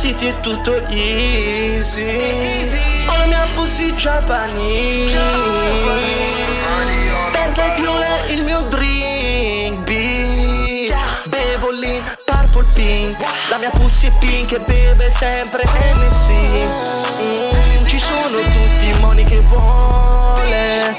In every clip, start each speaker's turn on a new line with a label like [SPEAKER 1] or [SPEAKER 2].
[SPEAKER 1] city è tutto easy. Ho la mia pussy Japanese. Perché viola il mio drink. Lì, purple pink. La mia pussy è pink e beve sempre NC. Mm, ci sono tutti i moni che vuole.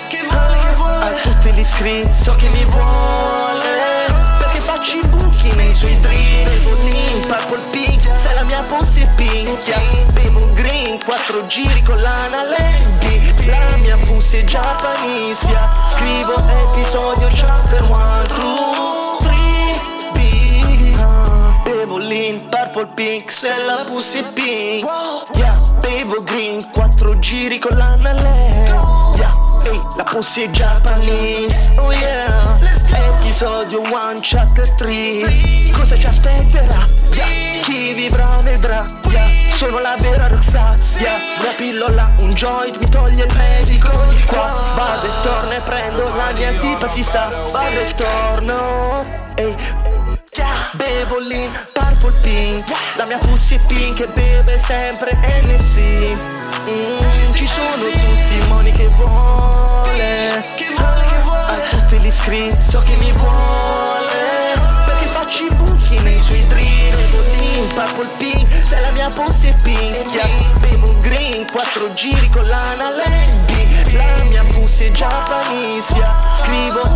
[SPEAKER 1] A tutti gli iscritti, so che mi vuole. Perché faccio i buchi nei suoi drink. Bevo lì, purple pink. Se la mia pussy è pink. Bevo green, quattro giri con l'analebbi. La mia pussy è giappanesia. Scrivo episodio lean, purple pink, se la pussy pink. Yeah, bevo green, quattro giri con l'anale. Yeah, ehi, la pussy è Japanese. Oh yeah. Episodio 1, chapter 3. Cosa ci aspetterà? Yeah, chi vivrà vedrà. Yeah, sono la vera rockstar. Yeah, una pillola, un joint, mi toglie il medico di qua. Vado e torno e prendo la mia tipa, si sa. Vado e torno. Ehi, Bevo lean, purple pink La mia pussy è pink e beve sempre NC Mm, Ci sono tutti? I moni che vuole. A tutti gli iscritti so che mi vuole. Perché faccio i buchi nei suoi Bevo lean, purple pink Se la mia pussy è pink yeah. Bevo un green, quattro giri con l'analebbi La mia pussy è giappanesia Scrivo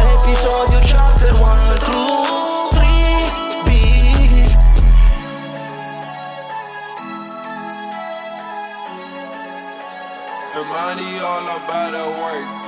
[SPEAKER 2] The money all about the work.